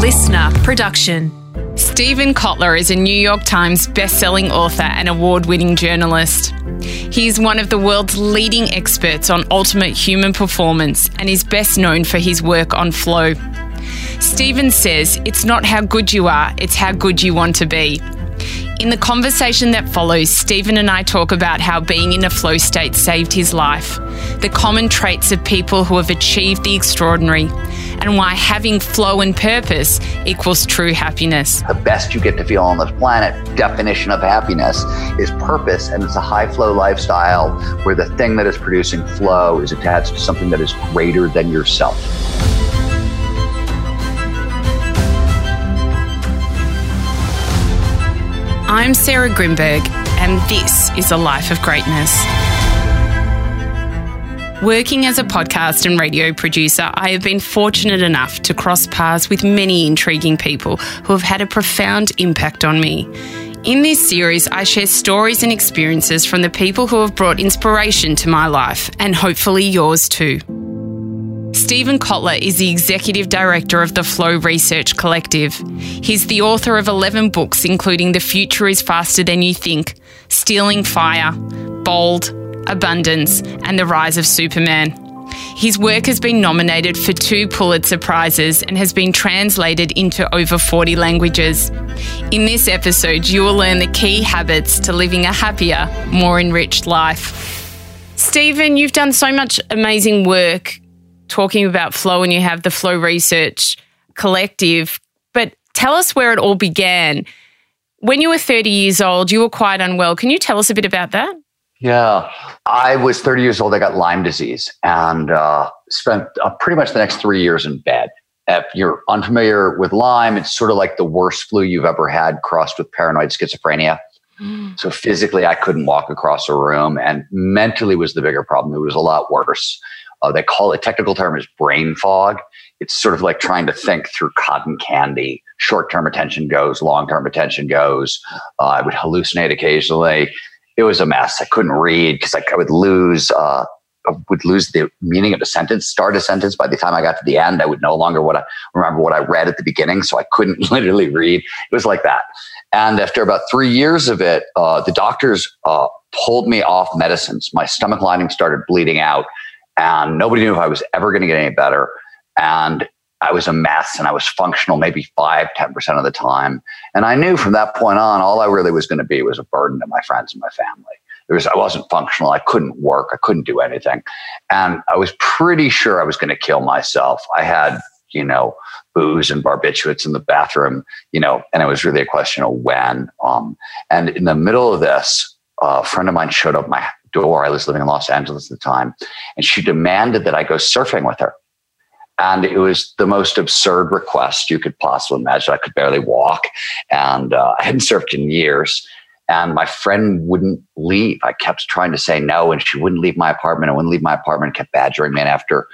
listener production. Steven Kotler is a New York Times best-selling author and award-winning journalist. He is one of the world's leading experts on ultimate human performance and is best known for his work on flow. Steven says it's not how good you are, it's how good you want to be. In the conversation that follows, Steven and I talk about how being in a flow state saved his life, the common traits of people who have achieved the extraordinary, and why having flow and purpose equals true happiness. The best you get to feel on this planet, definition of happiness, is purpose, and it's a high flow lifestyle where the thing that is producing flow is attached to something that is greater than yourself. I'm Sarah Grynberg, and this is a life of greatness. Working as a podcast and radio producer, I have been fortunate enough to cross paths with many intriguing people who have had a profound impact on me. In this series, I share stories and experiences from the people who have brought inspiration to my life, and hopefully yours too. Steven Kotler is the executive director of the Flow Research Collective. He's the author of 11 books, including The Future is Faster Than You Think, Stealing Fire, Bold, Abundance, and The Rise of Superman. His work has been nominated for two Pulitzer Prizes and has been translated into over 40 languages. In this episode, you will learn the key habits to living a happier, more enriched life. Stephen, you've done so much amazing work talking about flow and you have the Flow Research Collective. But tell us where it all began. When you were 30 years old, you were quite unwell. Can you tell us a bit about that? Yeah, I was 30 years old. I got Lyme disease and uh, spent uh, pretty much the next three years in bed. If you're unfamiliar with Lyme, it's sort of like the worst flu you've ever had crossed with paranoid schizophrenia. Mm. So physically, I couldn't walk across a room, and mentally was the bigger problem. It was a lot worse. Uh, they call it technical term is brain fog. It's sort of like trying to think through cotton candy. Short term attention goes, long term attention goes. Uh, I would hallucinate occasionally. It was a mess. I couldn't read because I, I, would lose. Uh, I would lose the meaning of a sentence, start a sentence. By the time I got to the end, I would no longer what I remember what I read at the beginning, so I couldn't literally read. It was like that. And after about three years of it, uh, the doctors uh, pulled me off medicines. My stomach lining started bleeding out, and nobody knew if I was ever going to get any better. And I was a mess and I was functional maybe five, 10% of the time. And I knew from that point on, all I really was going to be was a burden to my friends and my family. There was, I wasn't functional. I couldn't work. I couldn't do anything. And I was pretty sure I was going to kill myself. I had, you know, booze and barbiturates in the bathroom, you know, and it was really a question of when. Um, and in the middle of this, a friend of mine showed up my door. I was living in Los Angeles at the time, and she demanded that I go surfing with her. And it was the most absurd request you could possibly imagine. I could barely walk, and uh, I hadn't surfed in years. And my friend wouldn't leave. I kept trying to say no, and she wouldn't leave my apartment. I wouldn't leave my apartment. Kept badgering me. And after,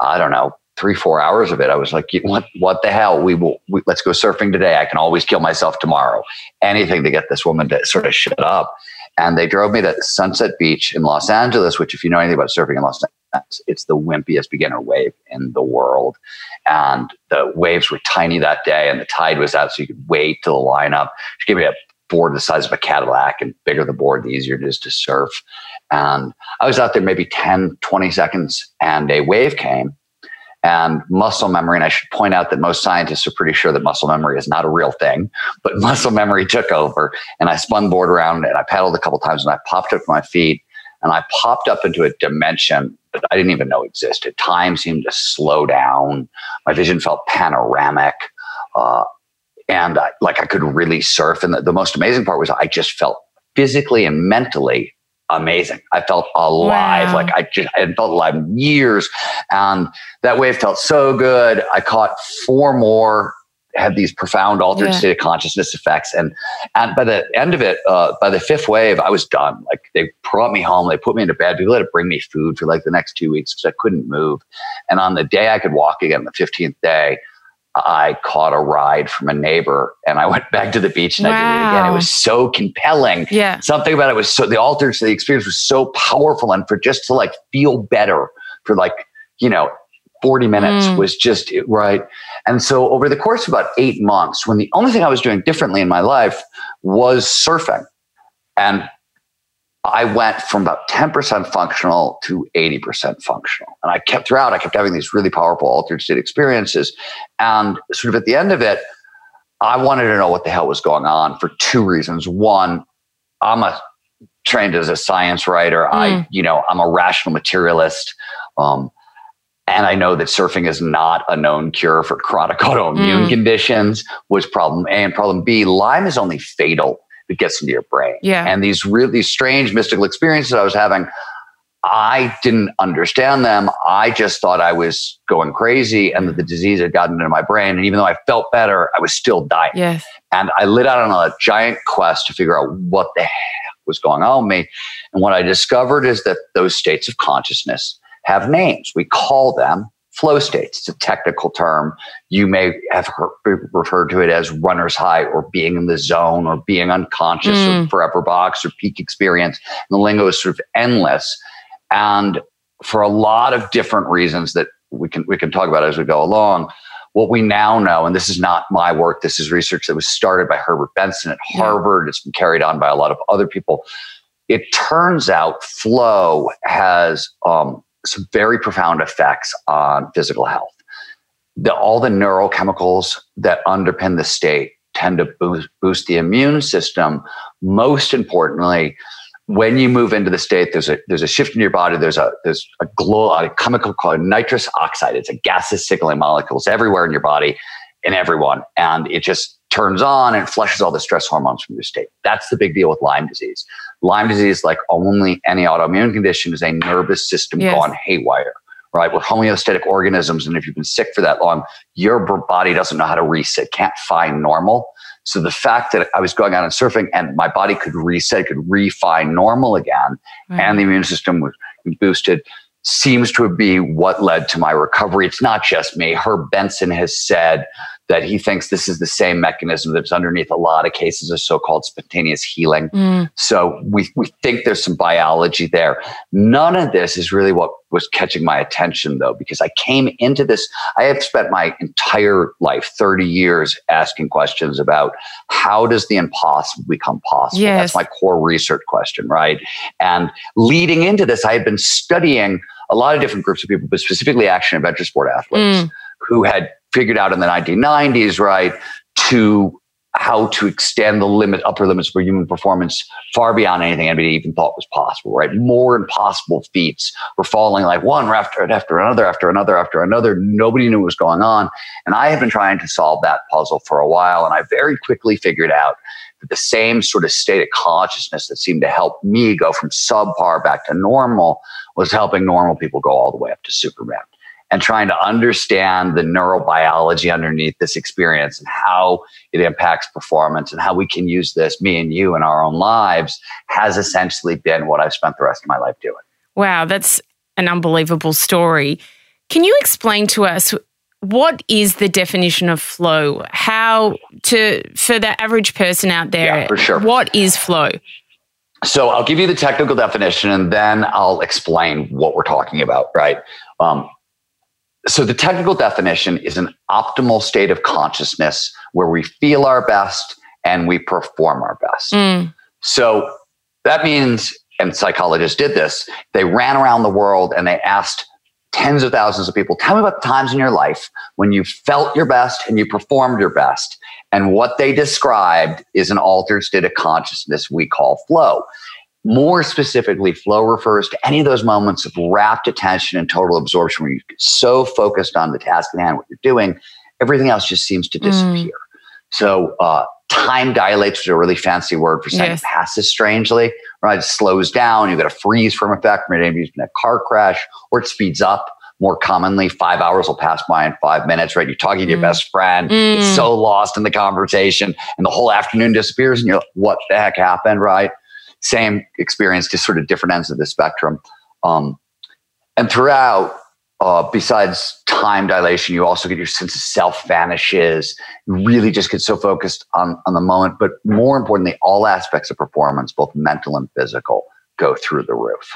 I don't know, three four hours of it, I was like, "What? What the hell? We will. We, let's go surfing today. I can always kill myself tomorrow. Anything to get this woman to sort of shut up." And they drove me to Sunset Beach in Los Angeles, which, if you know anything about surfing in Los Angeles, it's the wimpiest beginner wave in the world. And the waves were tiny that day, and the tide was out, so you could wait till the lineup. She gave me a board the size of a Cadillac, and bigger the board, the easier it is to surf. And I was out there maybe 10, 20 seconds, and a wave came and muscle memory. And I should point out that most scientists are pretty sure that muscle memory is not a real thing, but muscle memory took over. And I spun board around and I paddled a couple times and I popped up my feet and I popped up into a dimension that I didn't even know existed. Time seemed to slow down. My vision felt panoramic. Uh, and I, like I could really surf. And the, the most amazing part was I just felt physically and mentally amazing. I felt alive. Wow. Like I just I had felt alive years. And that wave felt so good. I caught four more, had these profound altered yeah. state of consciousness effects. And and by the end of it, uh, by the fifth wave, I was done. Like they brought me home, they put me into bed. People had to bring me food for like the next two weeks because I couldn't move. And on the day I could walk again, the 15th day, I caught a ride from a neighbor and I went back to the beach and wow. I did it again. It was so compelling. Yeah. Something about it was so, the altered, the experience was so powerful. And for just to like feel better for like, you know, 40 minutes mm. was just right. And so over the course of about eight months, when the only thing I was doing differently in my life was surfing. And I went from about 10% functional to 80% functional. And I kept throughout, I kept having these really powerful altered state experiences. And sort of at the end of it, I wanted to know what the hell was going on for two reasons. One, I'm a trained as a science writer. Mm. I, you know, I'm a rational materialist. Um, and I know that surfing is not a known cure for chronic autoimmune mm. conditions, was problem A. And problem B, Lyme is only fatal if it gets into your brain. Yeah. And these really strange mystical experiences I was having, I didn't understand them. I just thought I was going crazy and that the disease had gotten into my brain. And even though I felt better, I was still dying. Yes. And I lit out on a giant quest to figure out what the heck was going on with me. And what I discovered is that those states of consciousness have names. We call them flow states. It's a technical term. You may have heard, referred to it as runner's high or being in the zone or being unconscious mm. or forever box or peak experience. And the lingo is sort of endless. And for a lot of different reasons that we can we can talk about as we go along, what we now know, and this is not my work, this is research that was started by Herbert Benson at Harvard. Yeah. It's been carried on by a lot of other people. It turns out flow has um, some very profound effects on physical health. The, all the neurochemicals that underpin the state tend to boost, boost the immune system. Most importantly, when you move into the state, there's a there's a shift in your body. There's a there's a glow a chemical called nitric oxide. It's a gaseous signaling molecules everywhere in your body, in everyone, and it just turns on and flushes all the stress hormones from your state. That's the big deal with Lyme disease. Lyme disease, like only any autoimmune condition, is a nervous system yes. gone haywire. Right, with homeostatic organisms, and if you've been sick for that long, your body doesn't know how to reset, can't find normal. So the fact that I was going out and surfing and my body could reset, could refine normal again, right. and the immune system was boosted seems to be what led to my recovery. It's not just me. Herb Benson has said that he thinks this is the same mechanism that's underneath a lot of cases of so-called spontaneous healing. Mm. So we, we think there's some biology there. None of this is really what was catching my attention though, because I came into this, I have spent my entire life, 30 years asking questions about how does the impossible become possible? Yes. That's my core research question, right? And leading into this, I had been studying a lot of different groups of people, but specifically action adventure sport athletes mm. who had figured out in the 1990s, right, to how to extend the limit, upper limits for human performance far beyond anything anybody even thought was possible, right? More impossible feats were falling like one after after another, after another, after another. Nobody knew what was going on. And I have been trying to solve that puzzle for a while. And I very quickly figured out that the same sort of state of consciousness that seemed to help me go from subpar back to normal was helping normal people go all the way up to Superman and trying to understand the neurobiology underneath this experience and how it impacts performance and how we can use this, me and you, in our own lives, has essentially been what I've spent the rest of my life doing. Wow, that's an unbelievable story. Can you explain to us what is the definition of flow? How to for the average person out there? Yeah, for sure. What is flow? So I'll give you the technical definition and then I'll explain what we're talking about, right? Um, so the technical definition is an optimal state of consciousness where we feel our best and we perform our best. Mm. So that means, and psychologists did this, they ran around the world and they asked tens of thousands of people, tell me about the times in your life when you felt your best and you performed your best. And what they described is an altered state of consciousness we call flow. More specifically, flow refers to any of those moments of rapt attention and total absorption where you're so focused on the task at hand, what you're doing, everything else just seems to mm. disappear. Mm. So, uh, time dilates, which is a really fancy word for saying yes. it passes strangely, right? It slows down. You get a freeze from effect, maybe been a car crash, or it speeds up. More commonly, five hours will pass by in five minutes, right? You're talking to your mm. best friend, mm. it's so lost in the conversation, and the whole afternoon disappears, and you're like, what the heck happened, right? Same experience, just sort of different ends of the spectrum. Um, and throughout, uh, besides time dilation, you also get your sense of self vanishes. You really just get so focused on, on the moment. But more importantly, all aspects of performance, both mental and physical, go through the roof.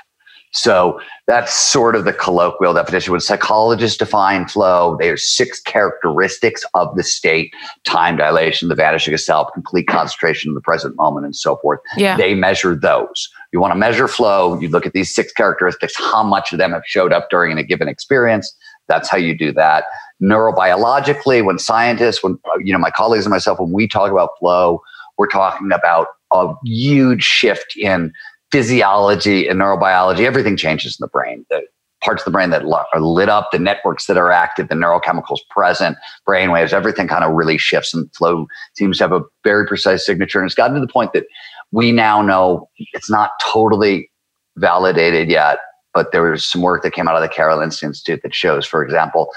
So that's sort of the colloquial definition. When psychologists define flow, there's six characteristics of the state time dilation, the vanishing of self, complete concentration in the present moment, and so forth. Yeah. They measure those. You want to measure flow, you look at these six characteristics, how much of them have showed up during a given experience. That's how you do that. Neurobiologically, when scientists, when you know my colleagues and myself, when we talk about flow, we're talking about a huge shift in physiology and neurobiology, everything changes in the brain. The parts of the brain that are lit up, the networks that are active, the neurochemicals present, brain waves, everything kind of really shifts. And flow seems to have a very precise signature. And it's gotten to the point that we now know it's not totally validated yet, but there was some work that came out of the Karolinska Institute that shows, for example,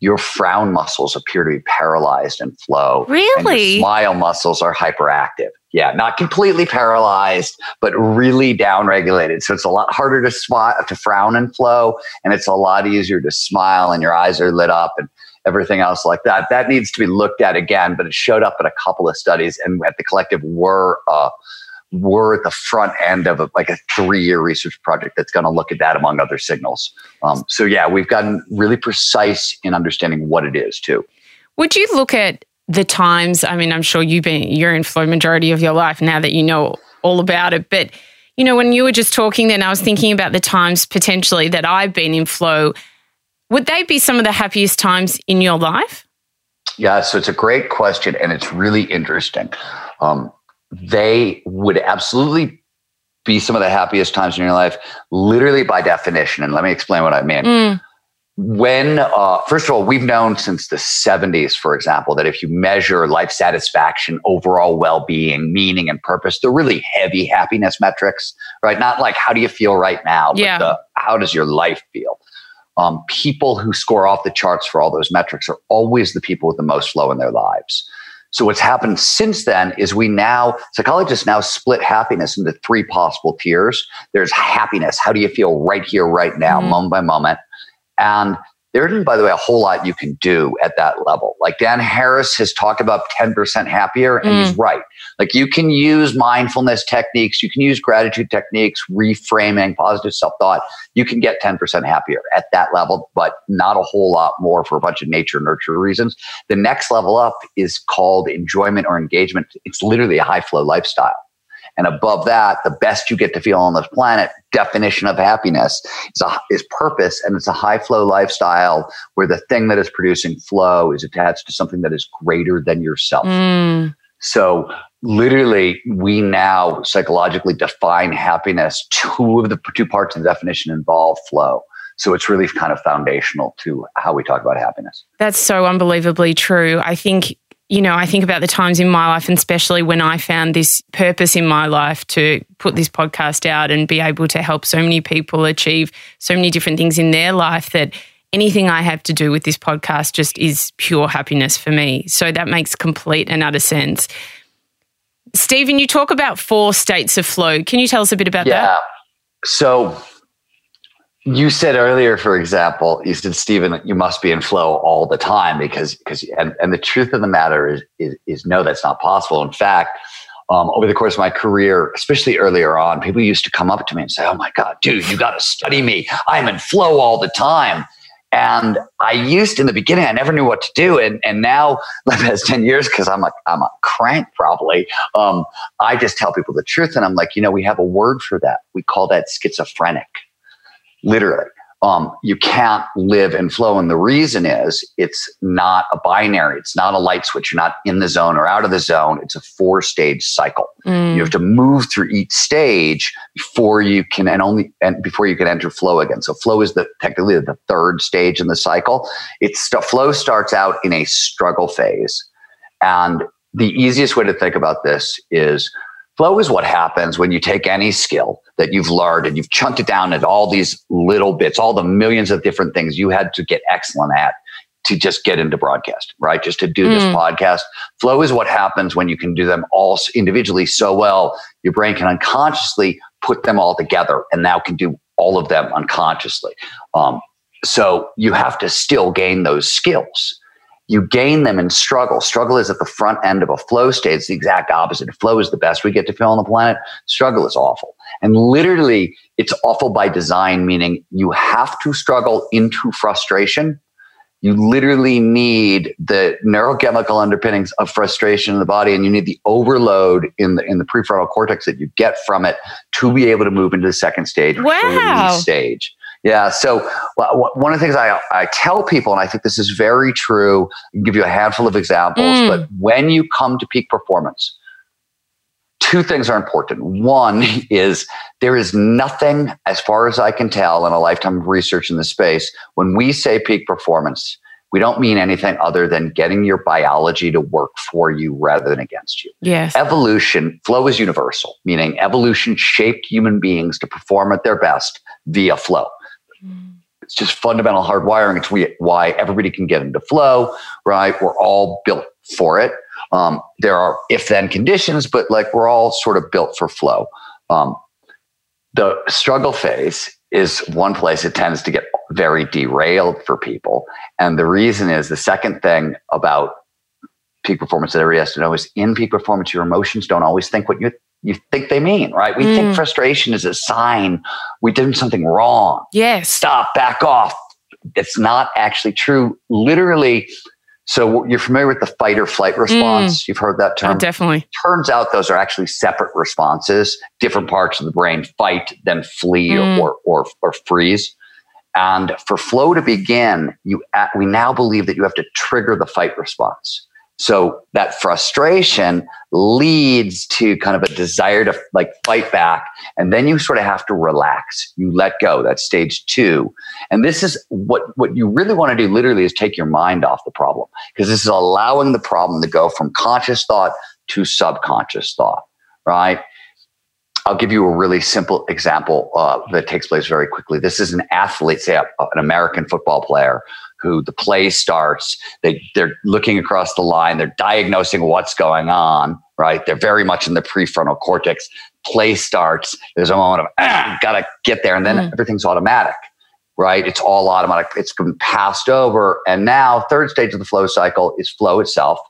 your frown muscles appear to be paralyzed and flow. Really? smile muscles are hyperactive. Yeah, not completely paralyzed, but really downregulated. So it's a lot harder to smi- to frown and flow, and it's a lot easier to smile, and your eyes are lit up, and everything else like that. That needs to be looked at again, but it showed up in a couple of studies, and at the collective, we're uh, we're at the front end of a, like a three year research project that's going to look at that among other signals. Um, so yeah, we've gotten really precise in understanding what it is too. Would you look at the times? I mean, I'm sure you've been you're in flow majority of your life now that you know all about it, but you know, when you were just talking, then I was thinking about the times potentially that I've been in flow. Would they be some of the happiest times in your life? Yeah, so it's a great question, and it's really interesting. Um, they would absolutely be some of the happiest times in your life, literally by definition. And let me explain what I mean. Mm. When, uh, first of all, we've known since the 70s, for example, that if you measure life satisfaction, overall well being, meaning, and purpose, they're really heavy happiness metrics, right? Not like how do you feel right now, but Yeah. the, how does your life feel? Um, people who score off the charts for all those metrics are always the people with the most flow in their lives. So what's happened since then is we now psychologists now split happiness into three possible tiers. There's happiness. How do you feel right here, right now, Mhm. moment by moment? And there isn't, by the way, a whole lot you can do at that level. Like Dan Harris has talked about 10% happier, and he's mm. right. Like you can use mindfulness techniques, you can use gratitude techniques, reframing, positive self thought. You can get 10% happier at that level, but not a whole lot more for a bunch of nature nurture reasons. The next level up is called enjoyment or engagement. It's literally a high flow lifestyle. And above that, the best you get to feel on this planet, definition of happiness is, a, is purpose. And it's a high flow lifestyle where the thing that is producing flow is attached to something that is greater than yourself. Mm. So literally, we now psychologically define happiness. Two of the two parts of the definition involve flow. So it's really kind of foundational to how we talk about happiness. That's so unbelievably true. I think, you know, I think about the times in my life, and especially when I found this purpose in my life to put this podcast out and be able to help so many people achieve so many different things in their life that anything I have to do with this podcast just is pure happiness for me. So that makes complete and utter sense. Stephen, you talk about four states of flow. Can you tell us a bit about Yeah. that? So you said earlier, for example, you said, Stephen, you must be in flow all the time because, because, and, and the truth of the matter is, is, is no, that's not possible. In fact, um, over the course of my career, especially earlier on, people used to come up to me and say, Oh my God, dude, you got to study me. I'm in flow all the time. And I used in the beginning, I never knew what to do. And, and now, like past 10 years, because I'm a, I'm a crank probably, um, I just tell people the truth. And I'm like, you know, we have a word for that. We call that schizophrenic, literally. Um, you can't live in flow. And the reason is it's not a binary. It's not a light switch. You're not in the zone or out of the zone. It's a four stage cycle. Mm. You have to move through each stage before you can and only and before you can enter flow again. So flow is the technically the third stage in the cycle. It's flow starts out in a struggle phase. And the easiest way to think about this is flow is what happens when you take any skill that you've learned and you've chunked it down at all these little bits, all the millions of different things you had to get excellent at to just get into broadcast, right? Just to do this Mm. podcast. Flow is what happens when you can do them all individually so well, your brain can unconsciously put them all together and now can do all of them unconsciously. Um, so you have to still gain those skills. You gain them in struggle. Struggle is at the front end of a flow state. It's the exact opposite. Flow is the best we get to feel on the planet. Struggle is awful. And literally, it's awful by design, meaning you have to struggle into frustration. You literally need the neurochemical underpinnings of frustration in the body, and you need the overload in the in the prefrontal cortex that you get from it to be able to move into the second stage, wow. stage. Yeah. So one of the things I, I tell people, and I think this is very true, I can give you a handful of examples, mm. but when you come to peak performance, two things are important. One is there is nothing, as far as I can tell, in a lifetime of research in the space, when we say peak performance, we don't mean anything other than getting your biology to work for you rather than against you. Yes. Evolution, flow is universal, meaning evolution shaped human beings to perform at their best via flow. Hmm. It's just fundamental hardwiring. It's why everybody can get into flow, right? We're all built for it. Um, there are if then conditions, but like we're all sort of built for flow. Um, the struggle phase is one place it tends to get very derailed for people. And the reason is the second thing about peak performance that everybody has to know is in peak performance, your emotions don't always think what you you think they mean, right? We mm. think frustration is a sign we did something wrong. Yes. Stop, back off. It's not actually true. Literally, so you're familiar with the fight or flight response? Mm. You've heard that term? Oh, definitely. Turns out those are actually separate responses. Different parts of the brain fight, then flee mm. or, or, or freeze. And for flow to begin, you we now believe that you have to trigger the fight response. So that frustration leads to kind of a desire to like fight back. And then you sort of have to relax. You let go. That's stage two. And this is what, what you really want to do literally is take your mind off the problem because this is allowing the problem to go from conscious thought to subconscious thought, right? I'll give you a really simple example uh, that takes place very quickly. This is an athlete, say a, an American football player who the play starts. They, they're looking across the line. They're diagnosing what's going on, right? They're very much in the prefrontal cortex. Play starts. There's a moment of, ah, gotta get there. And then mm. everything's automatic, right? It's all automatic. It's been passed over. And now, third stage of the flow cycle is flow itself.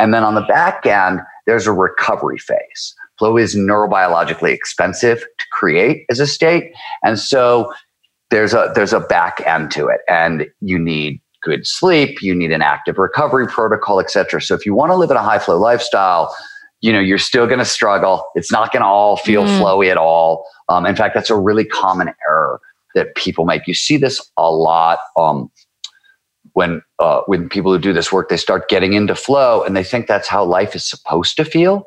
And then on the back end, there's a recovery phase. Flow is neurobiologically expensive to create as a state. And so there's a there's a back end to it. And you need good sleep you need an active recovery protocol etc so if you want to live in a high flow lifestyle you know you're still going to struggle. It's not going to all feel mm. flowy at all. Um, in fact that's a really common error that people make. You see this a lot um, when uh, when people who do this work they start getting into flow and they think that's how life is supposed to feel.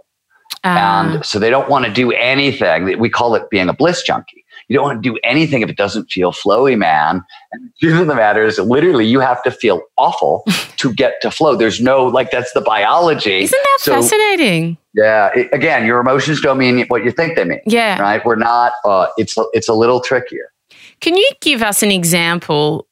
Uh. and so they don't want to do anything. We call it being a bliss junkie you don't want to do anything if it doesn't feel flowy, man. And the truth of the matter is, literally, you have to feel awful to get to flow. There's no like that's the biology. Isn't that so, fascinating? Yeah. It, again, your emotions don't mean what you think they mean. Yeah. Right. We're not. Uh, it's it's a little trickier. Can you give us an example,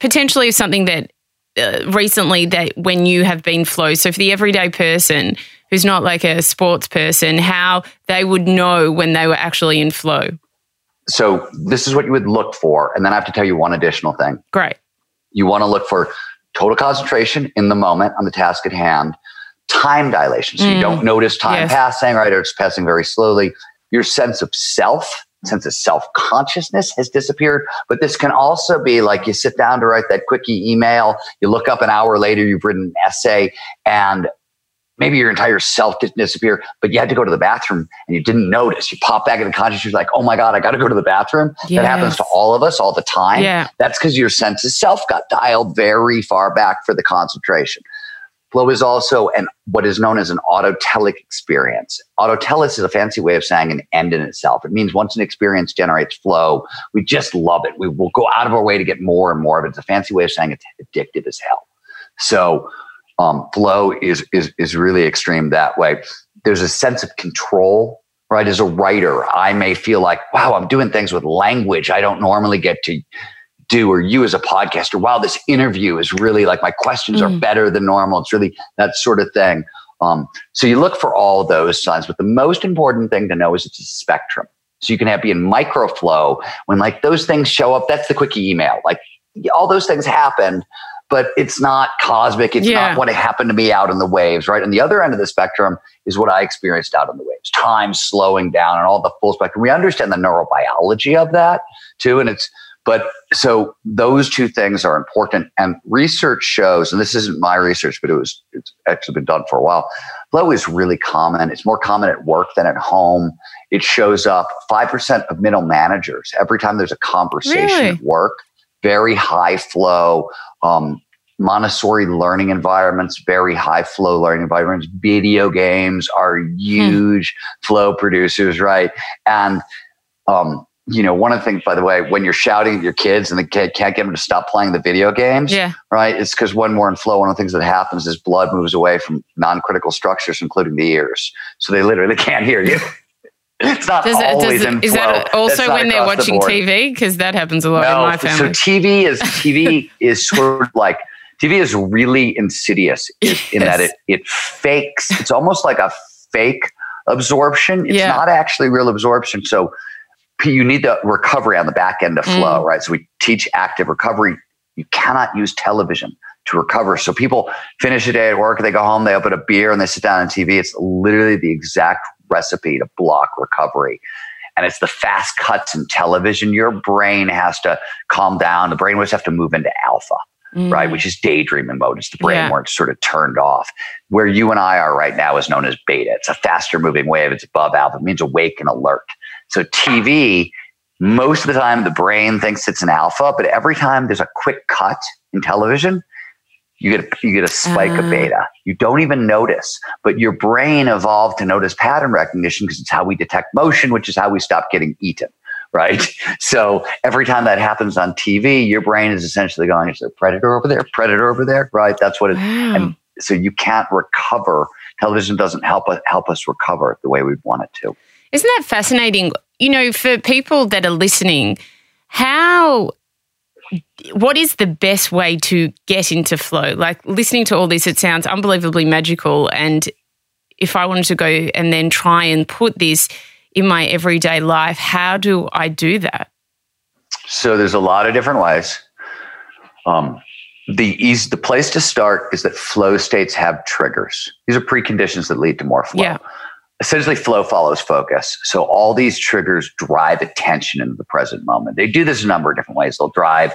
potentially of something that uh, recently that when you have been flow? So for the everyday person who's not like a sports person, how they would know when they were actually in flow? So this is what you would look for. And then I have to tell you one additional thing. Great. You want to look for total concentration in the moment on the task at hand, time dilation. So mm. you don't notice time yes. passing, right? Or it's passing very slowly. Your sense of self, sense of self consciousness has disappeared. But this can also be like you sit down to write that quickie email, you look up an hour later, you've written an essay, and maybe your entire self didn't disappear, but you had to go to the bathroom and you didn't notice. You pop back into consciousness, you're like, oh my God, I got to go to the bathroom. Yes. That happens to all of us all the time. Yeah. That's because your sense of self got dialed very far back for the concentration. Flow is also an what is known as an autotelic experience. Autotelos is a fancy way of saying an end in itself. It means once an experience generates flow, we just love it. We will go out of our way to get more and more of it. It's a fancy way of saying it's addictive as hell. So um, flow is, is, is really extreme that way. There's a sense of control, right? As a writer, I may feel like, wow, I'm doing things with language I don't normally get to do, or you as a podcaster, wow, this interview is really like my questions mm. are better than normal. It's really that sort of thing. Um, so you look for all those signs, but the most important thing to know is it's a spectrum. So you can have be in microflow when like those things show up. That's the quickie email. Like all those things happened, but it's not cosmic. It's Yeah. not what happened to me out in the waves, right? And the other end of the spectrum is what I experienced out in the waves, time slowing down and all the full spectrum. We understand the neurobiology of that too. And it's, but so those two things are important. And research shows, and this isn't my research, but it was, it's actually been done for a while. Flow is really common. It's more common at work than at home. It shows up 5% of middle managers every time there's a conversation Really? at work, very high flow. Um, Montessori learning environments, very high flow learning environments. Video games are huge flow producers, right? And, um, you know, one of the things, by the way, when you're shouting at your kids and the kid can't get them to stop playing the video games, Yeah. right? It's because when we're in flow, one of the things that happens is blood moves away from non-critical structures, including the ears, so they literally can't hear you. It's not Does it, always does in it, is flow. that also when they're across the watching. TV? Because that happens a lot in No, my so. TV is TV is sort of like TV is really insidious in, in that it it fakes. It's almost like a fake absorption. It's Yeah. not actually real absorption. So you need the recovery on the back end of Mm. flow, right? So we teach active recovery. You cannot use television to recover. So people finish a day at work, they go home, they open a beer, and they sit down on TV. It's literally the exact recipe to block recovery. And it's the fast cuts in television. Your brain has to calm down. The brain waves have to move into alpha Mm. right? Which is daydreaming mode. It's the brain Yeah. where it's sort of turned off. Where you and I are right now is known as beta. It's a faster moving wave. It's above alpha. It means awake and alert. So TV, most of the time the brain thinks it's an alpha, but every time there's a quick cut in television, you get a, you get a spike Ah. of beta. You don't even notice, but your brain evolved to notice pattern recognition because it's how we detect motion, which is how we stop getting eaten. Right. So every time that happens on TV, your brain is essentially going, is there a predator over there? Predator over there? Right. That's what it Wow. and so you can't recover. Television doesn't help us help us recover the way we want it to. Isn't that fascinating? You know, for people that are listening, how what is the best way to get into flow? Like listening to all this, it sounds unbelievably magical. And if I wanted to go and then try and put this in my everyday life, how do I do that? So there's a lot of different ways. Um, the easy, the place to start is that flow states have triggers. These are preconditions that lead to more flow. Yeah. Essentially, flow follows focus. So all these triggers drive attention into the present moment. They do this a number of different ways. They'll drive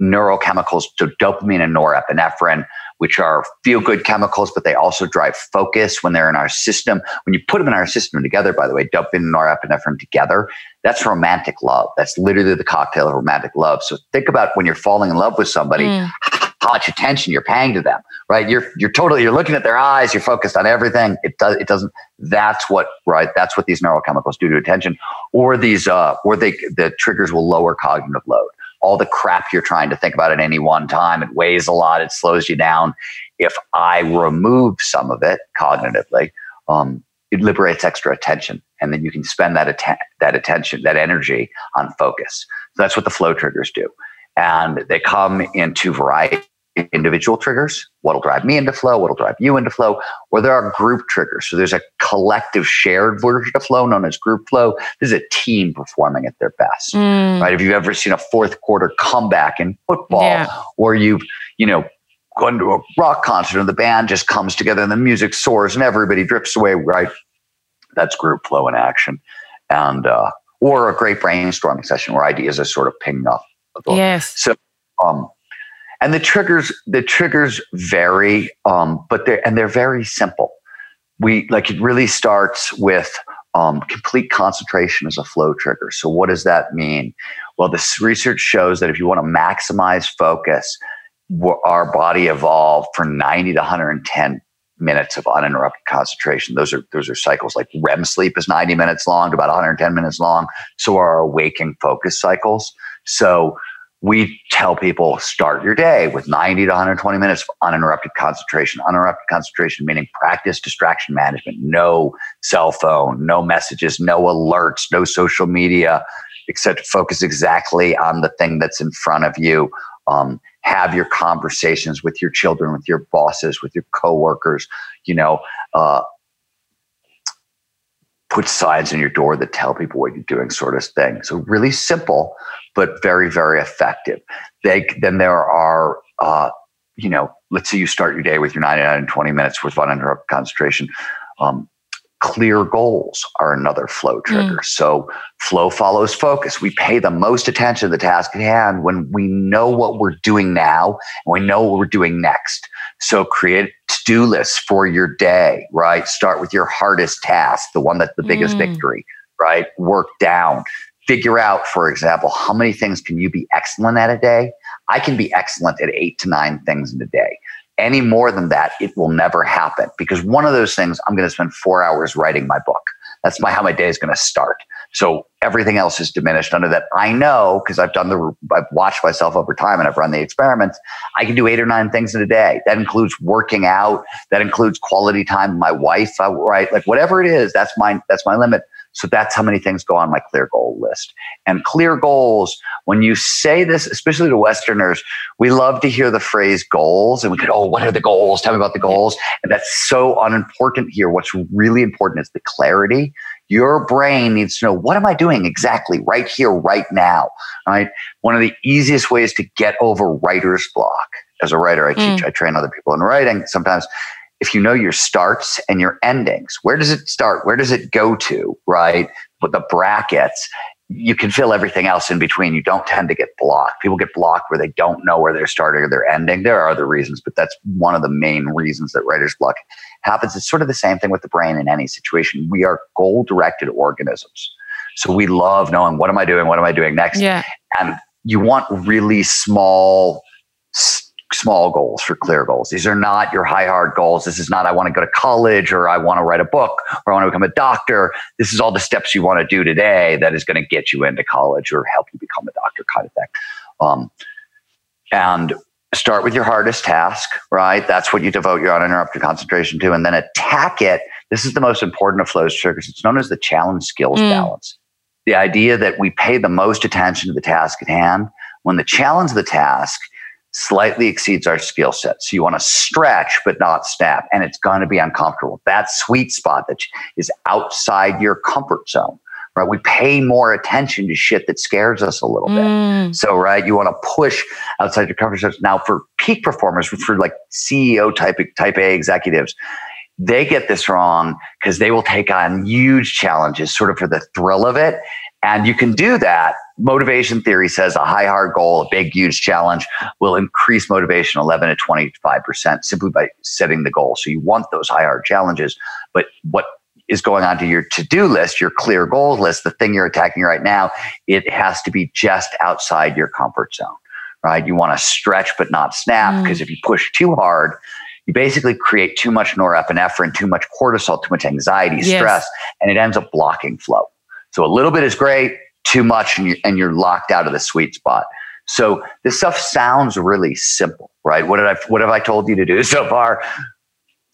neurochemicals to dopamine and norepinephrine, which are feel good chemicals, but they also drive focus when they're in our system. When you put them in our system together, by the way, dopamine and norepinephrine together, that's romantic love. That's literally the cocktail of romantic love. So think about when you're falling in love with somebody, Mm. How much attention you're paying to them, right? You're you're totally you're looking at their eyes, you're focused on everything. It does it doesn't that's what right that's what these neurochemicals do to attention. Or these uh or they the triggers will lower cognitive load. All the crap you're trying to think about at any one time, it weighs a lot, it slows you down. If I remove some of it cognitively, um, it liberates extra attention, and then you can spend that atten- that attention, that energy on focus. So that's what the flow triggers do, and they come in two varieties: individual triggers, what'll drive me into flow, what'll drive you into flow, or there are group triggers. So there's a collective shared version of flow known as group flow. This is a team performing at their best Mm. right? Have you've ever seen a fourth quarter comeback in football, Yeah. or you've you know gone to a rock concert and the band just comes together and the music soars and everybody drifts away, right? That's group flow in action, and uh, or a great brainstorming session where ideas are sort of pinging off. the- Yes. So, um, and the triggers, the triggers vary, um, but they're and they're very simple. We like it really starts with um, complete concentration as a flow trigger. So, what does that mean? Well, this research shows that if you want to maximize focus, our body evolved for 90 to 110 minutes of uninterrupted concentration. Those are those are cycles like REM sleep is 90 minutes long to about 110 minutes long. So are our waking focus cycles. So we tell people start your day with 90 to 120 minutes of uninterrupted concentration. Uninterrupted concentration meaning practice distraction management, no cell phone, no messages, no alerts, no social media, except focus exactly on the thing that's in front of you. Um, have your conversations with your children, with your bosses, with your coworkers. You know, uh, put signs in your door that tell people what you're doing, sort of thing. So really simple, but very, very effective. They, then there are uh, you know, let's say you start your day with your 99 and 20 minutes with uninterrupted concentration. Um, clear goals are another flow trigger. Mm. So flow follows focus. We pay the most attention to the task at hand when we know what we're doing now and we know what we're doing next. So create to-do lists for your day, right? Start with your hardest task, the one that's the biggest mm. victory, right? Work down. Figure out, for example, how many things can you be excellent at a day? I can be excellent at eight to nine things in a day any more than that, it will never happen because one of those things, I'm going to spend four hours writing my book. That's my how my day is going to start. So everything else is diminished under that. I know because I've done the, I've watched myself over time and I've run the experiments. I can do eight or nine things in a day. That includes working out. That includes quality time with my wife. Right, like whatever it is, that's my that's my limit. So that's how many things go on my clear goal list. And clear goals, when you say this, especially to Westerners, we love to hear the phrase goals and we go, oh, what are the goals? Tell me about the goals. And that's so unimportant here. What's really important is the clarity. Your brain needs to know what am I doing exactly right here, right now. Right. One of the easiest ways to get over writer's block. As a writer, I teach, mm. I train other people in writing. Sometimes if you know your starts and your endings, where does it start? Where does it go to? Right? With the brackets, you can fill everything else in between. You don't tend to get blocked. People get blocked where they don't know where they're starting or they're ending. There are other reasons, but that's one of the main reasons that writer's block happens. It's sort of the same thing with the brain in any situation. We are goal directed organisms. So we love knowing what am I doing? What am I doing next? Yeah. And you want really small, small goals for clear goals. These are not your high hard goals. This is not I want to go to college or I want to write a book or I want to become a doctor. This is all the steps you want to do today that is going to get you into college or help you become a doctor kind of thing. Um, and start with your hardest task, right? That's what you devote your uninterrupted concentration to, and then attack it. This is the most important of flows triggers. It's known as the challenge skills mm. balance. The idea that we pay the most attention to the task at hand when the challenge of the task slightly exceeds our skill set. So you want to stretch but not snap, and it's going to be uncomfortable. That sweet spot that is outside your comfort zone. Right, we pay more attention to shit that scares us a little mm. bit. So, right, you want to push outside your comfort zone. Now, for peak performers, for like CEO type type A executives, they get this wrong because they will take on huge challenges, sort of for the thrill of it, and you can do that. Motivation theory says a high hard goal, a big, huge challenge will increase motivation 11 to 25% simply by setting the goal. So you want those high hard challenges. But what is going on to your to do list, your clear goal list, the thing you're attacking right now, it has to be just outside your comfort zone, right? You want to stretch but not snap because mm. if you push too hard, you basically create too much norepinephrine, too much cortisol, too much anxiety, yes. stress, and it ends up blocking flow. So a little bit is great, too much, and you're, and you're locked out of the sweet spot. So this stuff sounds really simple, right? What did I what have I told you to do so far?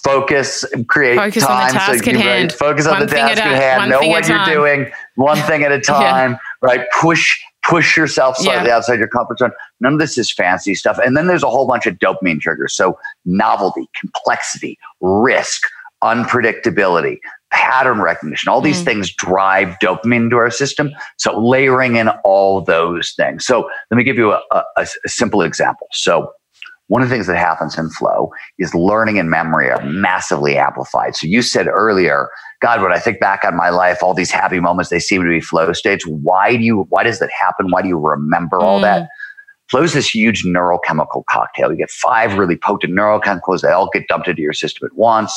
Focus, create focus time. On the task so at hand. Focus on one the task at, hand. Know what you're doing, one thing at a time. yeah. Right? Push push yourself slightly yeah. outside your comfort zone. None of this is fancy stuff. And then there's a whole bunch of dopamine triggers. So novelty, complexity, risk, unpredictability, pattern recognition. All these mm. things drive dopamine into our system. So layering in all those things. So let me give you a, a, a simple example. So one of the things that happens in flow is learning and memory are massively amplified. So you said earlier, God, when I think back on my life, all these happy moments, they seem to be flow states. Why do you, why does that happen? Why do you remember all that? Mm. Flow is this huge neurochemical cocktail. You get five really potent neurochemicals. They all get dumped into your system at once.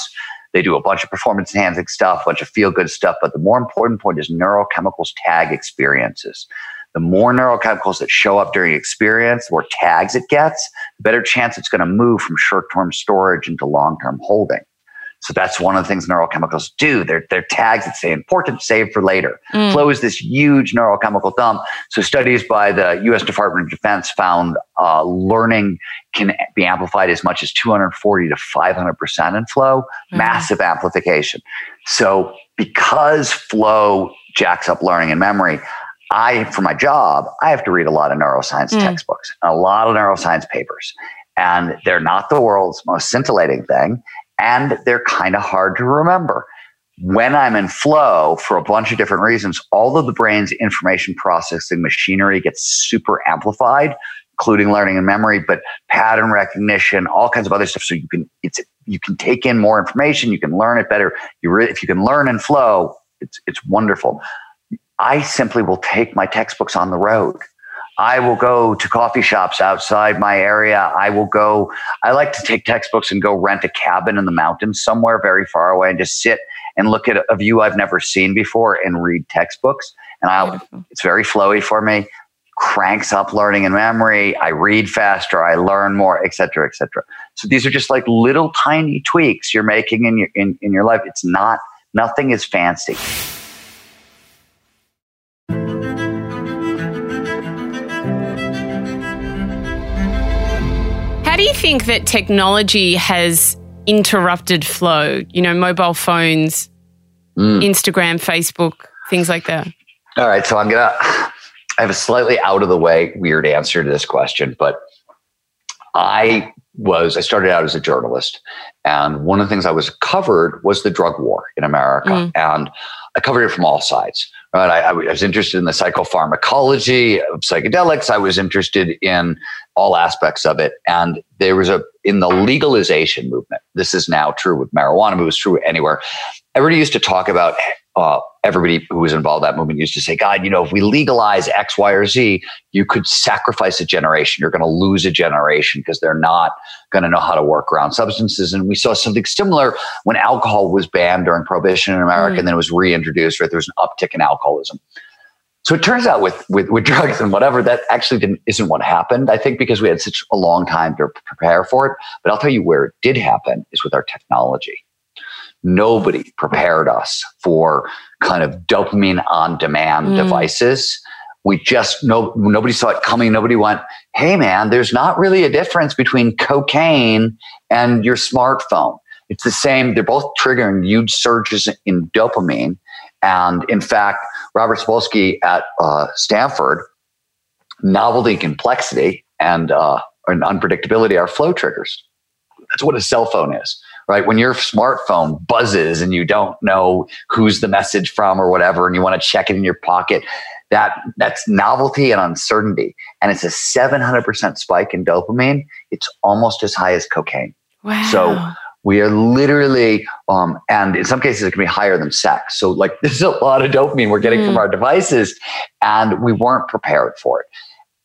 They do a bunch of performance enhancing stuff, a bunch of feel good stuff. But the more important point is neurochemicals tag experiences. The more neurochemicals that show up during experience, the more tags it gets, the better chance it's going to move from short term storage into long term holding. So that's one of the things neurochemicals do. They're, they're tags that say important, save for later. Mm. Flow is this huge neurochemical dump. So studies by the U.S. Department of Defense found uh, learning can be amplified as much as 240 to 500% in flow, mm. massive amplification. So because flow jacks up learning and memory, I, for my job, I have to read a lot of neuroscience mm. textbooks, a lot of neuroscience papers. And they're not the world's most scintillating thing and they're kind of hard to remember. When I'm in flow for a bunch of different reasons, all of the brain's information processing machinery gets super amplified, including learning and memory, but pattern recognition, all kinds of other stuff. So you can it's you can take in more information, you can learn it better. You re- if you can learn and flow, it's it's wonderful. I simply will take my textbooks on the road. I will go to coffee shops outside my area. I will go, I like to take textbooks and go rent a cabin in the mountains somewhere very far away and just sit and look at a view I've never seen before and read textbooks. And I'll—it's very flowy for me, cranks up learning and memory. I read faster, I learn more, et cetera, et cetera. So these are just like little tiny tweaks you're making in your in, in your life. It's not nothing is fancy. Do you think that technology has interrupted flow? You know, mobile phones, mm. Instagram, Facebook, things like that. All right. So I'm going to, I have a slightly out of the way, weird answer to this question, but I was, I started out as a journalist. And one of the things I was covered was the drug war in America. Mm. And I covered it from all sides. Right? I, I, was interested in the psychopharmacology of psychedelics. I was interested in all aspects of it. And there was a, in the legalization movement, this is now true with marijuana, but it was true anywhere. Everybody used to talk about uh, everybody who was involved in that movement used to say, God, you know, if we legalize X, Y, or Z, you could sacrifice a generation. You're going to lose a generation because they're not going to know how to work around substances. And we saw something similar when alcohol was banned during Prohibition in America mm. and then it was reintroduced, right? There was an uptick in alcoholism. So it turns out with, with, with drugs and whatever, that actually didn't, isn't what happened. I think because we had such a long time to prepare for it. But I'll tell you where it did happen is with our technology nobody prepared us for kind of dopamine on demand mm. devices. We just no nobody saw it coming. Nobody went, "Hey man, there's not really a difference between cocaine and your smartphone. It's the same. They're both triggering huge surges in dopamine." And in fact, Robert Sapolsky at uh, Stanford, novelty, complexity, and uh, and unpredictability are flow triggers. That's what a cell phone is right? When your smartphone buzzes and you don't know who's the message from or whatever, and you want to check it in your pocket, that that's novelty and uncertainty. And it's a 700% spike in dopamine. It's almost as high as cocaine. Wow. So we are literally, um, and in some cases, it can be higher than sex. So, like, this is a lot of dopamine we're getting mm. from our devices, and we weren't prepared for it.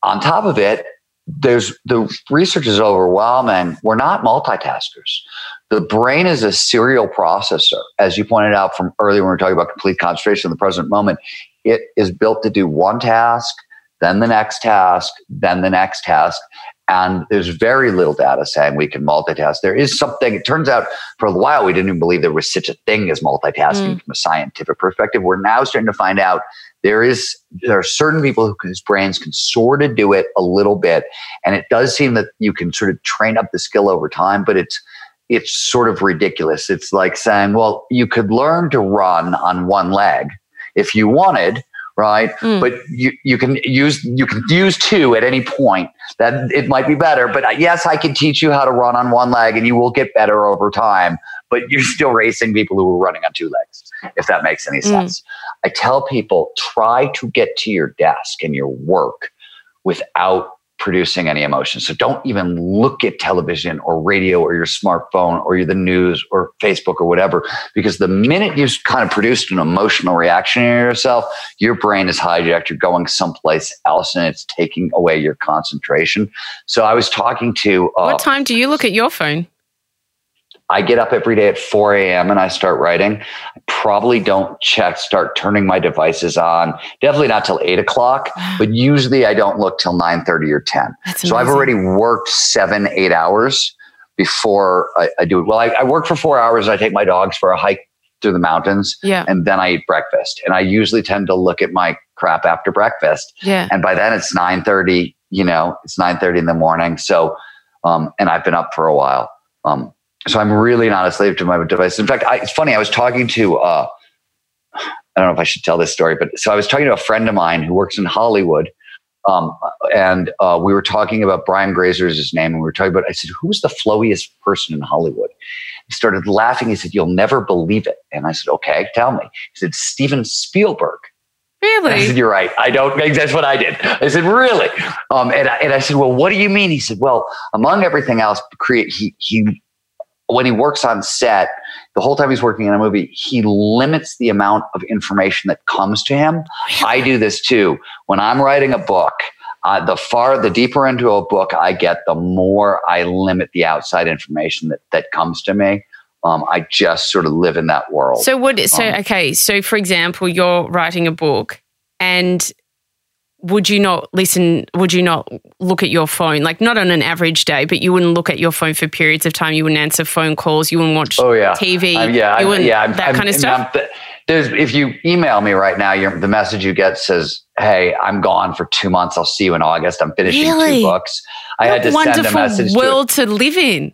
On top of it, there's the research is overwhelming. We're not multitaskers. The brain is a serial processor. As you pointed out from earlier when we were talking about complete concentration in the present moment, it is built to do one task, then the next task, then the next task. And there's very little data saying we can multitask. There is something, it turns out for a while, we didn't even believe there was such a thing as multitasking mm. from a scientific perspective. We're now starting to find out there is there are certain people whose brains can sort of do it a little bit and it does seem that you can sort of train up the skill over time but it's it's sort of ridiculous it's like saying well you could learn to run on one leg if you wanted right mm. but you, you can use you can use two at any point that it might be better but yes i can teach you how to run on one leg and you will get better over time but you're still racing people who are running on two legs if that makes any mm. sense. I tell people try to get to your desk and your work without producing any emotion. So don't even look at television or radio or your smartphone or the news or Facebook or whatever, because the minute you've kind of produced an emotional reaction in yourself, your brain is hijacked. You're going someplace else and it's taking away your concentration. So I was talking to. Uh, what time do you look at your phone? I get up every day at 4 a.m. and I start writing. I probably don't check, start turning my devices on. Definitely not till eight o'clock, but usually I don't look till 9 30 or 10. So I've already worked seven, eight hours before I, I do it. Well, I, I, work for four hours. I take my dogs for a hike through the mountains. Yeah. And then I eat breakfast. And I usually tend to look at my crap after breakfast. Yeah. And by then it's 9 30, you know, it's 9 30 in the morning. So, um, and I've been up for a while. Um, so I'm really not a slave to my devices. In fact, I, it's funny. I was talking to, uh, I don't know if I should tell this story, but so I was talking to a friend of mine who works in Hollywood. Um, and uh, we were talking about Brian Grazer's his name, and we were talking about. I said, "Who's the flowiest person in Hollywood?" He started laughing. He said, "You'll never believe it." And I said, "Okay, tell me." He said, "Steven Spielberg." Really? I said, You're right. I don't. That's what I did. I said, Really? Um, and I, and I said, Well, what do you mean? He said, Well, among everything else, create he he when he works on set, the whole time he's working on a movie, he limits the amount of information that comes to him. I do this too. When I'm writing a book, uh, the far the deeper into a book I get, the more I limit the outside information that that comes to me. Um, I just sort of live in that world. So would so um, okay. So for example, you're writing a book, and would you not listen? Would you not look at your phone? Like not on an average day, but you wouldn't look at your phone for periods of time. You wouldn't answer phone calls. You wouldn't watch oh, yeah. TV. Um, yeah, you wouldn't, yeah, that I'm, kind of stuff. there's if you email me right now, the message you get says, "Hey, I'm gone for two months. I'll see you in August. I'm finishing really? two books." I what had to send a message. World to, to live in.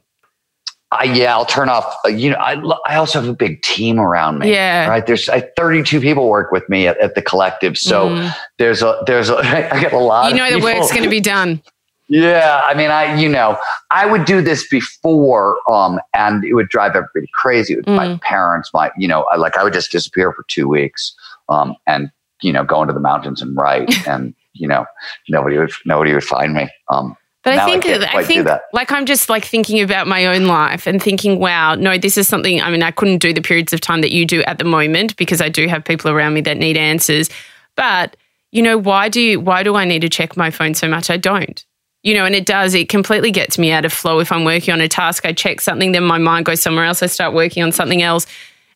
I, yeah, I'll turn off. Uh, you know, I, I also have a big team around me. Yeah, right. There's I, 32 people work with me at, at the collective, so mm. there's a there's a I get a lot. You know, the work's going to be done. Yeah, I mean, I you know, I would do this before, um, and it would drive everybody crazy. Mm. My parents, my you know, I, like I would just disappear for two weeks, um, and you know, go into the mountains and write, and you know, nobody would nobody would find me. Um, but I think I, I think like I'm just like thinking about my own life and thinking, wow, no, this is something. I mean, I couldn't do the periods of time that you do at the moment because I do have people around me that need answers. But you know, why do you, why do I need to check my phone so much? I don't. You know, and it does. It completely gets me out of flow. If I'm working on a task, I check something, then my mind goes somewhere else. I start working on something else,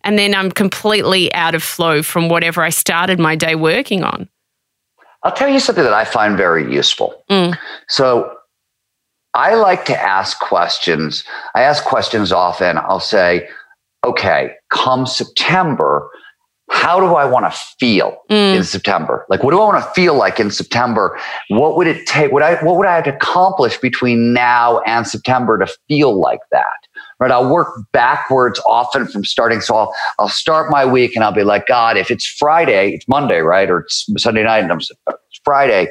and then I'm completely out of flow from whatever I started my day working on. I'll tell you something that I find very useful. Mm. So I like to ask questions. I ask questions often. I'll say, okay, come September, how do I want to feel mm. in September? Like, what do I want to feel like in September? What would it take? What I what would I have to accomplish between now and September to feel like that? Right. I'll work backwards often from starting. So I'll I'll start my week and I'll be like, God, if it's Friday, it's Monday, right, or it's Sunday night, and I'm it's Friday.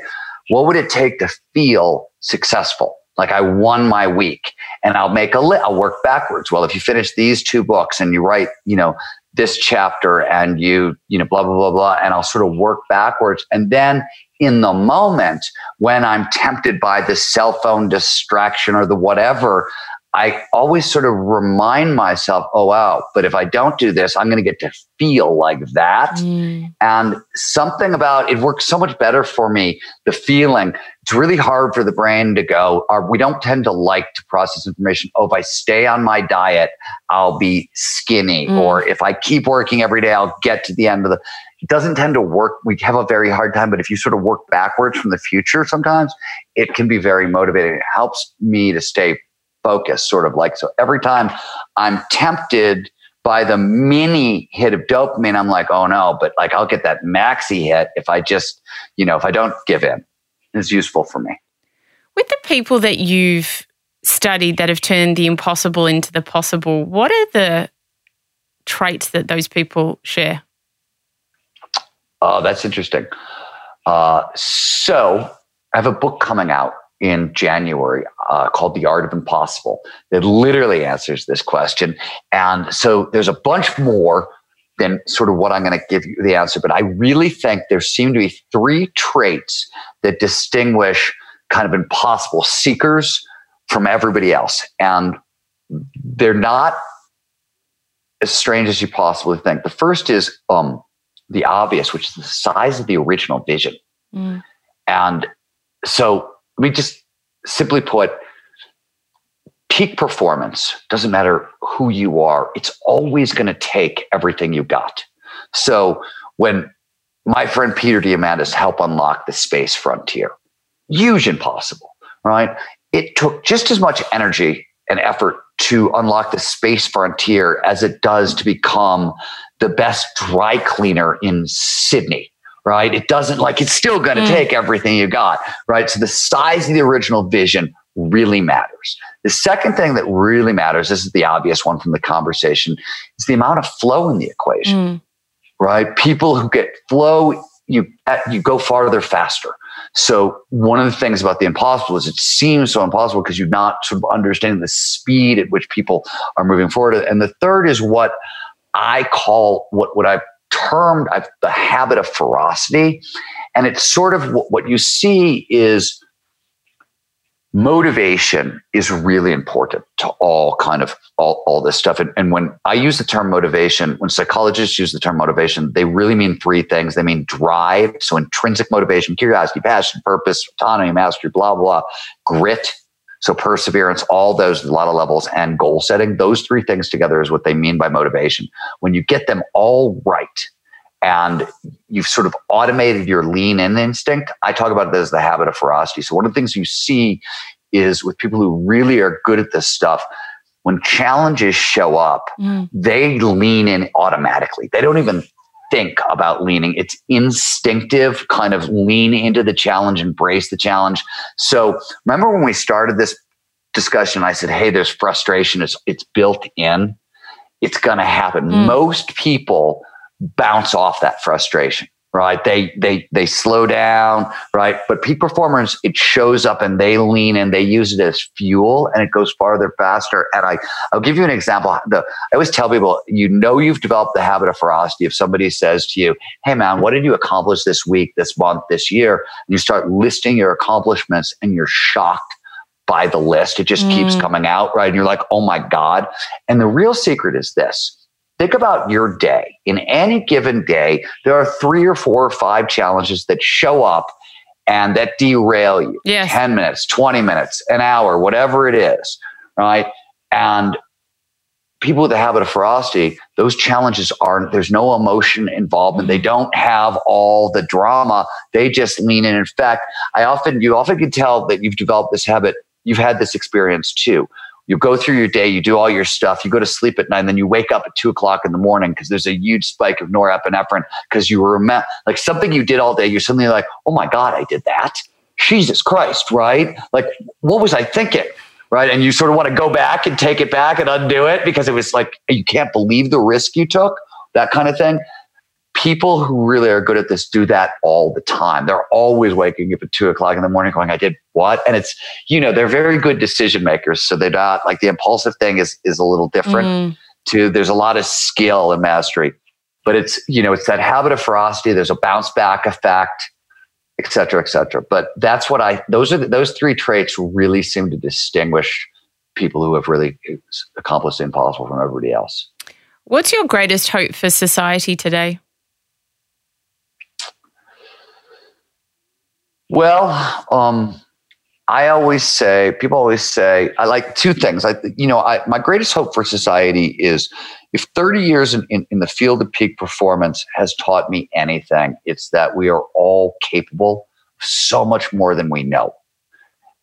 What would it take to feel successful? Like I won my week and I'll make a list. I'll work backwards. Well, if you finish these two books and you write, you know, this chapter and you, you know, blah, blah, blah, blah, and I'll sort of work backwards. And then in the moment when I'm tempted by the cell phone distraction or the whatever, I always sort of remind myself, oh, wow, but if I don't do this, I'm going to get to feel like that. Mm. And something about it works so much better for me, the feeling. It's really hard for the brain to go, or we don't tend to like to process information. Oh, if I stay on my diet, I'll be skinny. Mm. Or if I keep working every day, I'll get to the end of the. It doesn't tend to work. We have a very hard time, but if you sort of work backwards from the future, sometimes it can be very motivating. It helps me to stay focus, sort of like so. Every time I'm tempted by the mini hit of dopamine, I'm like, oh no, but like I'll get that maxi hit if I just, you know, if I don't give in. It's useful for me. With the people that you've studied that have turned the impossible into the possible, what are the traits that those people share? Oh, that's interesting. Uh, so I have a book coming out in January uh, called The Art of Impossible that literally answers this question. And so there's a bunch more than sort of what I'm going to give you the answer. But I really think there seem to be three traits that distinguish kind of impossible seekers from everybody else. And they're not as strange as you possibly think. The first is um, the obvious, which is the size of the original vision. Mm. And so let me just simply put peak performance doesn't matter who you are, it's always going to take everything you got. So when my friend Peter Diamandis helped unlock the space frontier, huge impossible, right? It took just as much energy and effort to unlock the space frontier as it does to become the best dry cleaner in Sydney right? It doesn't like it's still going to mm. take everything you got, right? So the size of the original vision really matters. The second thing that really matters, this is the obvious one from the conversation, is the amount of flow in the equation, mm. right? People who get flow, you you go farther faster. So one of the things about the impossible is it seems so impossible because you're not sort of understanding the speed at which people are moving forward. And the third is what I call what what I termed I've, the habit of ferocity. And it's sort of what, you see is motivation is really important to all kind of all, all this stuff. And, and when i use the term motivation when psychologists use the term motivation they really mean three things. They mean drive so intrinsic motivation curiosity passion purpose autonomy mastery blah blah grit so perseverance all those a lot of levels and goal setting. Those three things together is what they mean by motivation. When you get them all right and you've sort of automated your lean in instinct. I talk about it as the habit of ferocity. So one of the things you see is with people who really are good at this stuff, when challenges show up, mm. they lean in automatically. They don't even think about leaning. It's instinctive, kind of lean into the challenge, embrace the challenge. So remember when we started this discussion, I said, hey, there's frustration, it's it's built in. It's gonna happen. Mm. Most people bounce off that frustration right? They they they slow down right? But peak performers it shows up and they lean and they use it as fuel and it goes farther faster. And i i'll give you an example. The, i always tell people you know you've developed the habit of ferocity. If somebody says to you hey man what did you accomplish this week this month this year? and you start listing your accomplishments and you're shocked by the list. It just mm. keeps coming out right? And you're like oh my god. And the real secret is this Think about your day. In any given day, there are three or four or five challenges that show up and that derail you. Yes. 10 minutes, 20 minutes, an hour, whatever it is, right? And people with the habit of ferocity, those challenges are there's no emotion involvement. They don't have all the drama. They just lean in. In fact, I often you often can tell that you've developed this habit. You've had this experience too, you go through your day, you do all your stuff, you go to sleep at night, and then you wake up at two o'clock in the morning because there's a huge spike of norepinephrine because you remember like something you did all day. You're suddenly like, oh my God, I did that. Jesus Christ, right? Like, what was I thinking? Right. And you sort of want to go back and take it back and undo it because it was like, you can't believe the risk you took, that kind of thing people who really are good at this do that all the time. They're always waking up at two o'clock in the morning going, I did what? And it's, you know, they're very good decision makers. So they're not like the impulsive thing is is a little different mm. too. There's a lot of skill and mastery. But it's, you know, it's that habit of ferocity. There's a bounce back effect, et cetera, et cetera. But that's what I those are the, those three traits really seem to distinguish people who have really accomplished the impossible from everybody else. What's your greatest hope for society today? Well, um, I always say, people always say, I like two things. I, you know, I, my greatest hope for society is if 30 years in, in, in, the field of peak performance has taught me anything, it's that we are all capable of so much more than we know.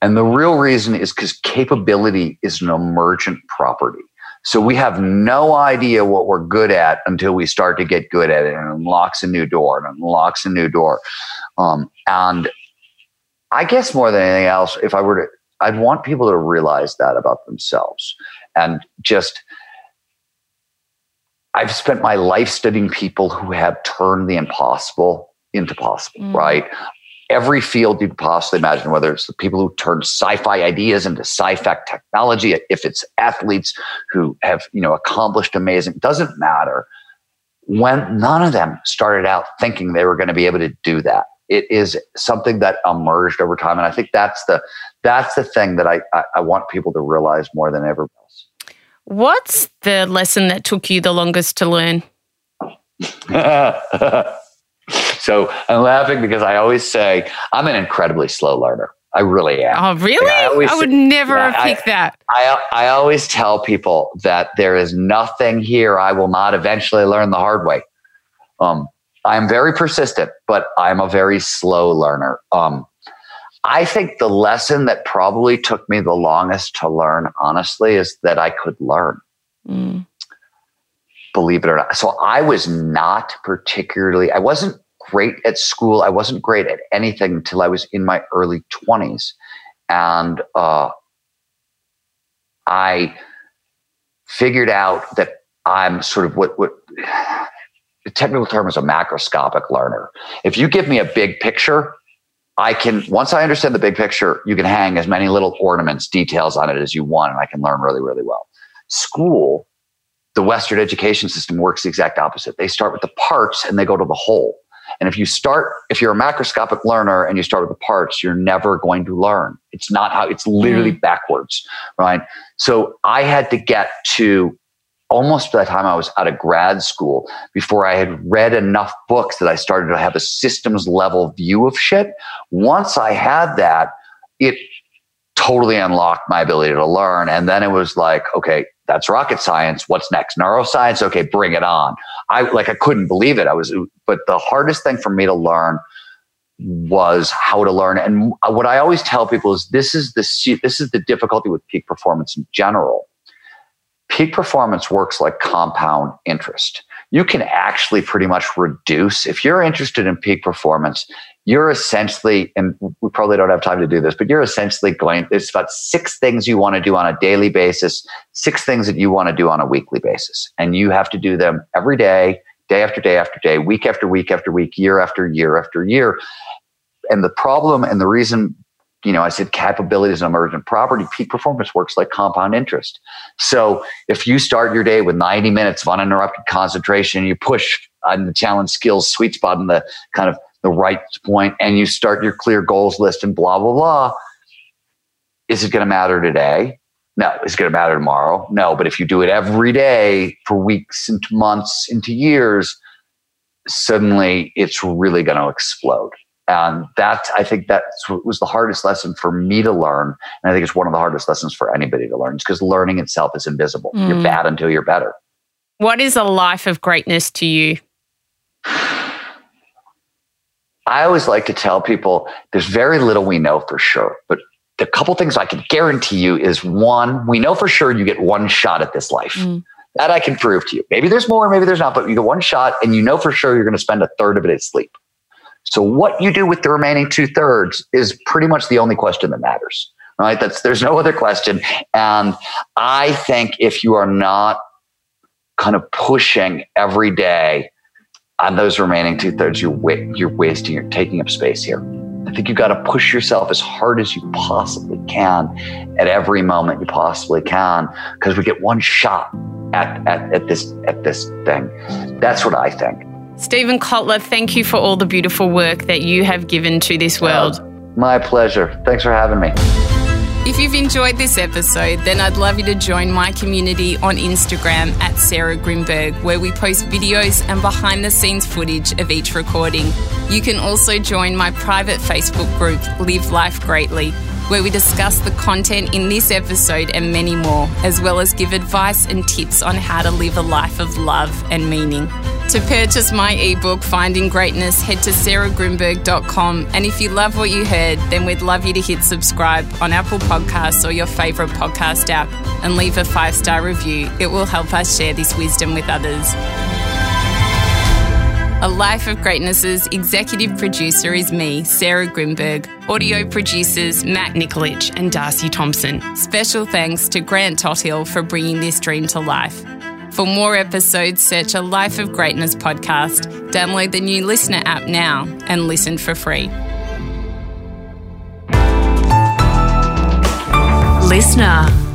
And the real reason is because capability is an emergent property. So we have no idea what we're good at until we start to get good at it and unlocks a new door and unlocks a new door. Um, and I guess more than anything else, if I were to, I'd want people to realize that about themselves and just. I've spent my life studying people who have turned the impossible into possible, mm. right? Every field you could possibly imagine, whether it's the people who turn sci-fi ideas into sci-fi technology, if it's athletes who have, you know, accomplished amazing, doesn't matter. When none of them started out thinking they were going to be able to do that it is something that emerged over time and i think that's the that's the thing that i i, I want people to realize more than ever else what's the lesson that took you the longest to learn so i'm laughing because i always say i'm an incredibly slow learner I really am. Oh, really? Like I, I, would say, never yeah, have picked I, that. I, I always tell people that there is nothing here I will not eventually learn the hard way. Um, I'm very persistent, but I'm a very slow learner. Um, I think the lesson that probably took me the longest to learn, honestly, is that I could learn. Mm. Believe it or not. So I was not particularly, I wasn't great at school. I wasn't great at anything until I was in my early 20s. And uh, I figured out that I'm sort of what, what the technical term is a macroscopic learner. If you give me a big picture, I can, once I understand the big picture, you can hang as many little ornaments, details on it as you want, and I can learn really, really well. School, the Western education system works the exact opposite. They start with the parts and they go to the whole. And if you start, if you're a macroscopic learner and you start with the parts, you're never going to learn. It's not how, it's literally mm. backwards, right? So I had to get to almost by the time I was out of grad school before I had read enough books that I started to have a systems level view of shit. Once I had that, it totally unlocked my ability to learn. And then it was like, okay, that's rocket science. What's next? Neuroscience? Okay, bring it on. I like I couldn't believe it. I was but the hardest thing for me to learn was how to learn. And what I always tell people is this is the this is the difficulty with peak performance in general. Peak performance works like compound interest. You can actually pretty much reduce if you're interested in peak performance, you're essentially, and we probably don't have time to do this, but you're essentially going, it's about six things you want to do on a daily basis, six things that you want to do on a weekly basis. And you have to do them every day, day after day after day, week after week after week, year after year after year. And the problem and the reason, you know, I said capabilities and emergent property, peak performance works like compound interest. So if you start your day with 90 minutes of uninterrupted concentration, you push on the challenge skills sweet spot in the kind of the right point and you start your clear goals list and blah, blah, blah. Is it going to matter today? No. Is it going to matter tomorrow? No. But if you do it every day for weeks into months into years, suddenly it's really going to explode. And that, I think that was the hardest lesson for me to learn. And I think it's one of the hardest lessons for anybody to learn because learning itself is invisible. Mm. You're bad until you're better. What is a life of greatness to you? I always like to tell people there's very little we know for sure, but the couple things I can guarantee you is one, we know for sure you get one shot at this life. Mm. That I can prove to you. Maybe there's more, maybe there's not, but you get one shot and you know for sure you're going to spend a third of it at sleep. So what you do with the remaining two thirds is pretty much the only question that matters. Right? That's there's no other question. And I think if you are not kind of pushing every day on those remaining two thirds, you're, you're wasting, you're taking up space here. I think you've got to push yourself as hard as you possibly can at every moment you possibly can because we get one shot at, at, at this at this thing. That's what I think. Steven Kotler, thank you for all the beautiful work that you have given to this world. Uh, my pleasure. Thanks for having me. If you've enjoyed this episode, then I'd love you to join my community on Instagram at Sarah Grynberg, where we post videos and behind the scenes footage of each recording. You can also join my private Facebook group, Live Life Greatly, where we discuss the content in this episode and many more, as well as give advice and tips on how to live a life of love and meaning. To purchase my ebook, Finding Greatness, head to sarahgrynberg.com. And if you love what you heard, then we'd love you to hit subscribe on Apple Podcasts or your favourite podcast app and leave a five star review. It will help us share this wisdom with others. A Life of Greatness's executive producer is me, Sarah Grynberg. Audio producers Matt Nikolic and Darcy Thompson. Special thanks to Grant Tothill for bringing this dream to life. For more episodes, search a Life of Greatness podcast, download the new LiSTNR app now, and listen for free. LiSTNR.